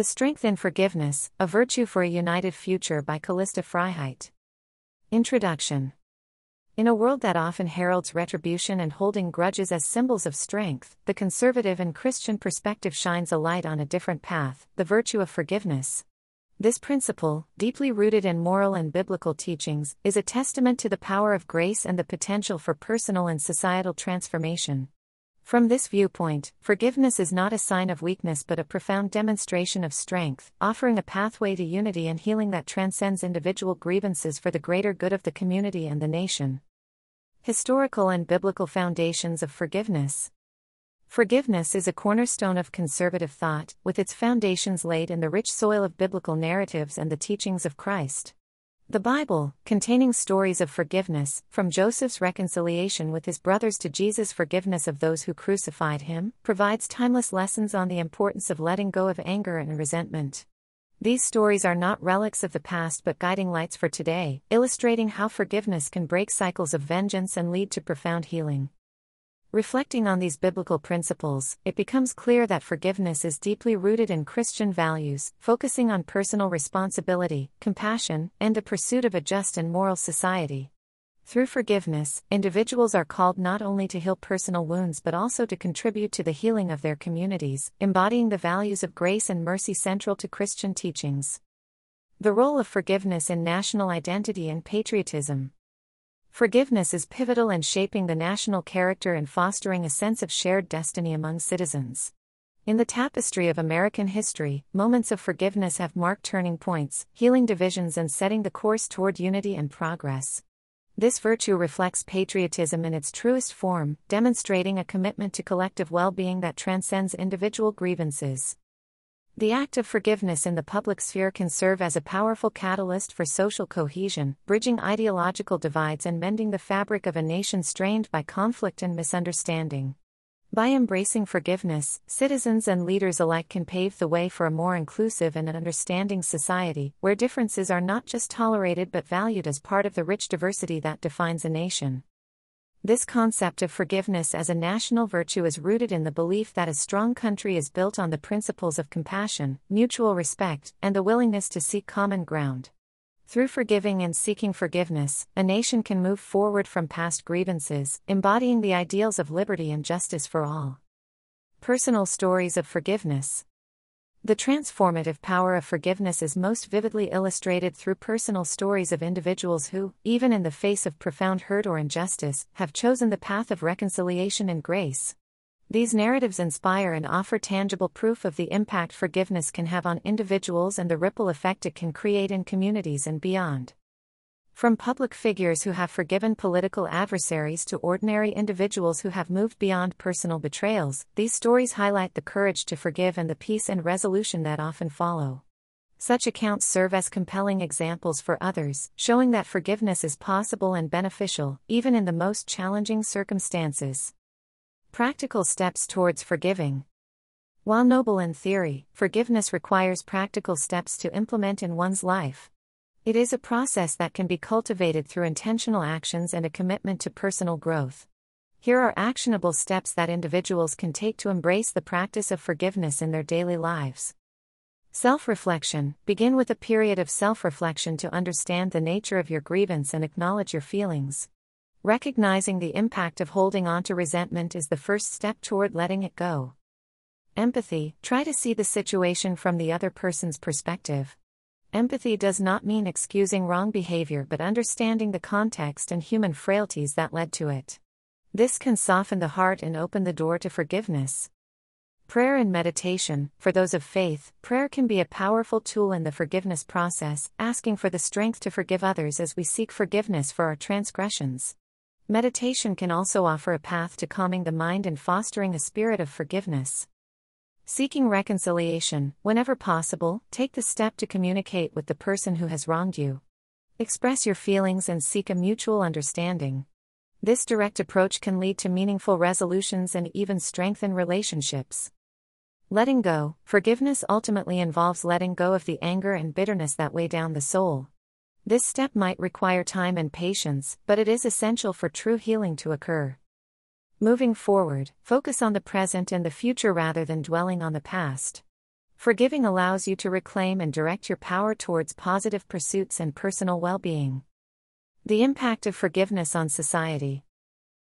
The Strength in Forgiveness A Virtue for a United Future by Callista Freiheit. Introduction In a world that often heralds retribution and holding grudges as symbols of strength, the conservative and Christian perspective shines a light on a different path the virtue of forgiveness. This principle, deeply rooted in moral and biblical teachings, is a testament to the power of grace and the potential for personal and societal transformation. From this viewpoint, forgiveness is not a sign of weakness but a profound demonstration of strength, offering a pathway to unity and healing that transcends individual grievances for the greater good of the community and the nation. Historical and biblical foundations of forgiveness. Forgiveness is a cornerstone of conservative thought, with its foundations laid in the rich soil of biblical narratives and the teachings of Christ. The Bible, containing stories of forgiveness, from Joseph's reconciliation with his brothers to Jesus' forgiveness of those who crucified him, provides timeless lessons on the importance of letting go of anger and resentment. These stories are not relics of the past but guiding lights for today, illustrating how forgiveness can break cycles of vengeance and lead to profound healing. Reflecting on these biblical principles, it becomes clear that forgiveness is deeply rooted in Christian values, focusing on personal responsibility, compassion, and the pursuit of a just and moral society. Through forgiveness, individuals are called not only to heal personal wounds but also to contribute to the healing of their communities, embodying the values of grace and mercy central to Christian teachings. The role of forgiveness in national identity and patriotism. Forgiveness is pivotal in shaping the national character and fostering a sense of shared destiny among citizens. In the tapestry of American history, moments of forgiveness have marked turning points, healing divisions, and setting the course toward unity and progress. This virtue reflects patriotism in its truest form, demonstrating a commitment to collective well being that transcends individual grievances. The act of forgiveness in the public sphere can serve as a powerful catalyst for social cohesion, bridging ideological divides and mending the fabric of a nation strained by conflict and misunderstanding. By embracing forgiveness, citizens and leaders alike can pave the way for a more inclusive and understanding society, where differences are not just tolerated but valued as part of the rich diversity that defines a nation. This concept of forgiveness as a national virtue is rooted in the belief that a strong country is built on the principles of compassion, mutual respect, and the willingness to seek common ground. Through forgiving and seeking forgiveness, a nation can move forward from past grievances, embodying the ideals of liberty and justice for all. Personal stories of forgiveness. The transformative power of forgiveness is most vividly illustrated through personal stories of individuals who, even in the face of profound hurt or injustice, have chosen the path of reconciliation and grace. These narratives inspire and offer tangible proof of the impact forgiveness can have on individuals and the ripple effect it can create in communities and beyond. From public figures who have forgiven political adversaries to ordinary individuals who have moved beyond personal betrayals, these stories highlight the courage to forgive and the peace and resolution that often follow. Such accounts serve as compelling examples for others, showing that forgiveness is possible and beneficial, even in the most challenging circumstances. Practical steps towards forgiving. While noble in theory, forgiveness requires practical steps to implement in one's life. It is a process that can be cultivated through intentional actions and a commitment to personal growth. Here are actionable steps that individuals can take to embrace the practice of forgiveness in their daily lives. Self reflection Begin with a period of self reflection to understand the nature of your grievance and acknowledge your feelings. Recognizing the impact of holding on to resentment is the first step toward letting it go. Empathy Try to see the situation from the other person's perspective. Empathy does not mean excusing wrong behavior but understanding the context and human frailties that led to it. This can soften the heart and open the door to forgiveness. Prayer and meditation For those of faith, prayer can be a powerful tool in the forgiveness process, asking for the strength to forgive others as we seek forgiveness for our transgressions. Meditation can also offer a path to calming the mind and fostering a spirit of forgiveness. Seeking reconciliation, whenever possible, take the step to communicate with the person who has wronged you. Express your feelings and seek a mutual understanding. This direct approach can lead to meaningful resolutions and even strengthen relationships. Letting go, forgiveness ultimately involves letting go of the anger and bitterness that weigh down the soul. This step might require time and patience, but it is essential for true healing to occur. Moving forward, focus on the present and the future rather than dwelling on the past. Forgiving allows you to reclaim and direct your power towards positive pursuits and personal well being. The impact of forgiveness on society.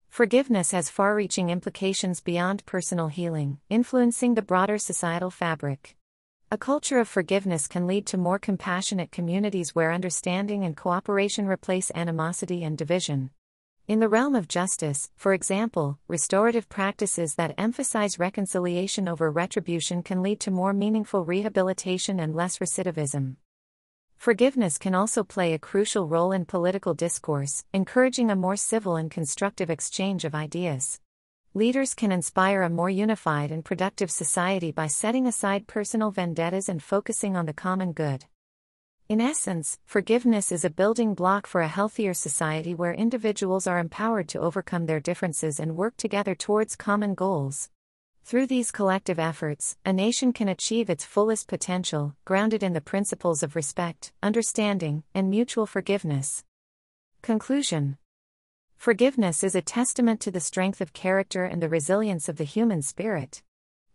Forgiveness has far reaching implications beyond personal healing, influencing the broader societal fabric. A culture of forgiveness can lead to more compassionate communities where understanding and cooperation replace animosity and division. In the realm of justice, for example, restorative practices that emphasize reconciliation over retribution can lead to more meaningful rehabilitation and less recidivism. Forgiveness can also play a crucial role in political discourse, encouraging a more civil and constructive exchange of ideas. Leaders can inspire a more unified and productive society by setting aside personal vendettas and focusing on the common good. In essence, forgiveness is a building block for a healthier society where individuals are empowered to overcome their differences and work together towards common goals. Through these collective efforts, a nation can achieve its fullest potential, grounded in the principles of respect, understanding, and mutual forgiveness. Conclusion Forgiveness is a testament to the strength of character and the resilience of the human spirit.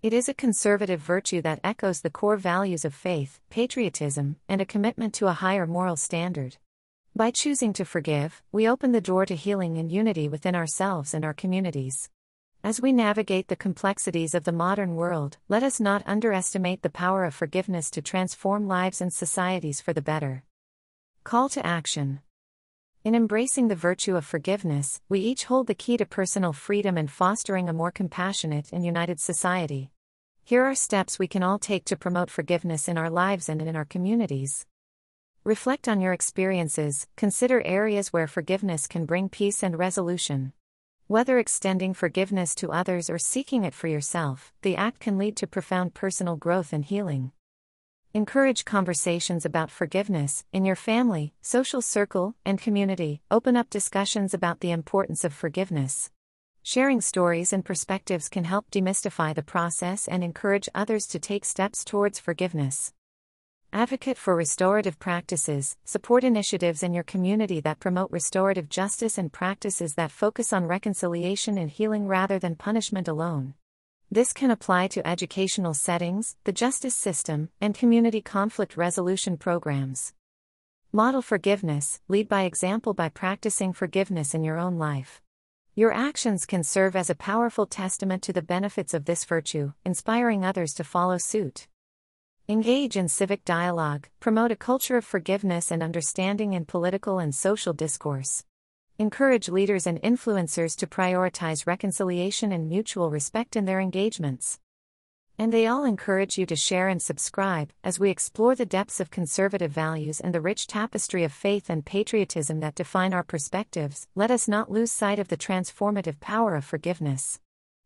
It is a conservative virtue that echoes the core values of faith, patriotism, and a commitment to a higher moral standard. By choosing to forgive, we open the door to healing and unity within ourselves and our communities. As we navigate the complexities of the modern world, let us not underestimate the power of forgiveness to transform lives and societies for the better. Call to action. In embracing the virtue of forgiveness, we each hold the key to personal freedom and fostering a more compassionate and united society. Here are steps we can all take to promote forgiveness in our lives and in our communities. Reflect on your experiences, consider areas where forgiveness can bring peace and resolution. Whether extending forgiveness to others or seeking it for yourself, the act can lead to profound personal growth and healing. Encourage conversations about forgiveness in your family, social circle, and community. Open up discussions about the importance of forgiveness. Sharing stories and perspectives can help demystify the process and encourage others to take steps towards forgiveness. Advocate for restorative practices, support initiatives in your community that promote restorative justice and practices that focus on reconciliation and healing rather than punishment alone. This can apply to educational settings, the justice system, and community conflict resolution programs. Model forgiveness, lead by example by practicing forgiveness in your own life. Your actions can serve as a powerful testament to the benefits of this virtue, inspiring others to follow suit. Engage in civic dialogue, promote a culture of forgiveness and understanding in political and social discourse. Encourage leaders and influencers to prioritize reconciliation and mutual respect in their engagements. And they all encourage you to share and subscribe as we explore the depths of conservative values and the rich tapestry of faith and patriotism that define our perspectives. Let us not lose sight of the transformative power of forgiveness.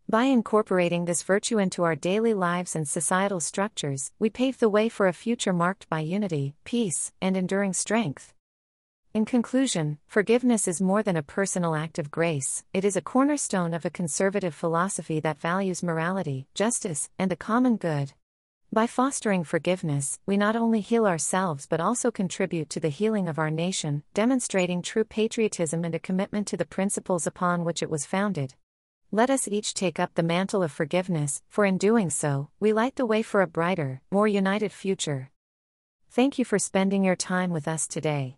By incorporating this virtue into our daily lives and societal structures, we pave the way for a future marked by unity, peace, and enduring strength. In conclusion, forgiveness is more than a personal act of grace, it is a cornerstone of a conservative philosophy that values morality, justice, and the common good. By fostering forgiveness, we not only heal ourselves but also contribute to the healing of our nation, demonstrating true patriotism and a commitment to the principles upon which it was founded. Let us each take up the mantle of forgiveness, for in doing so, we light the way for a brighter, more united future. Thank you for spending your time with us today.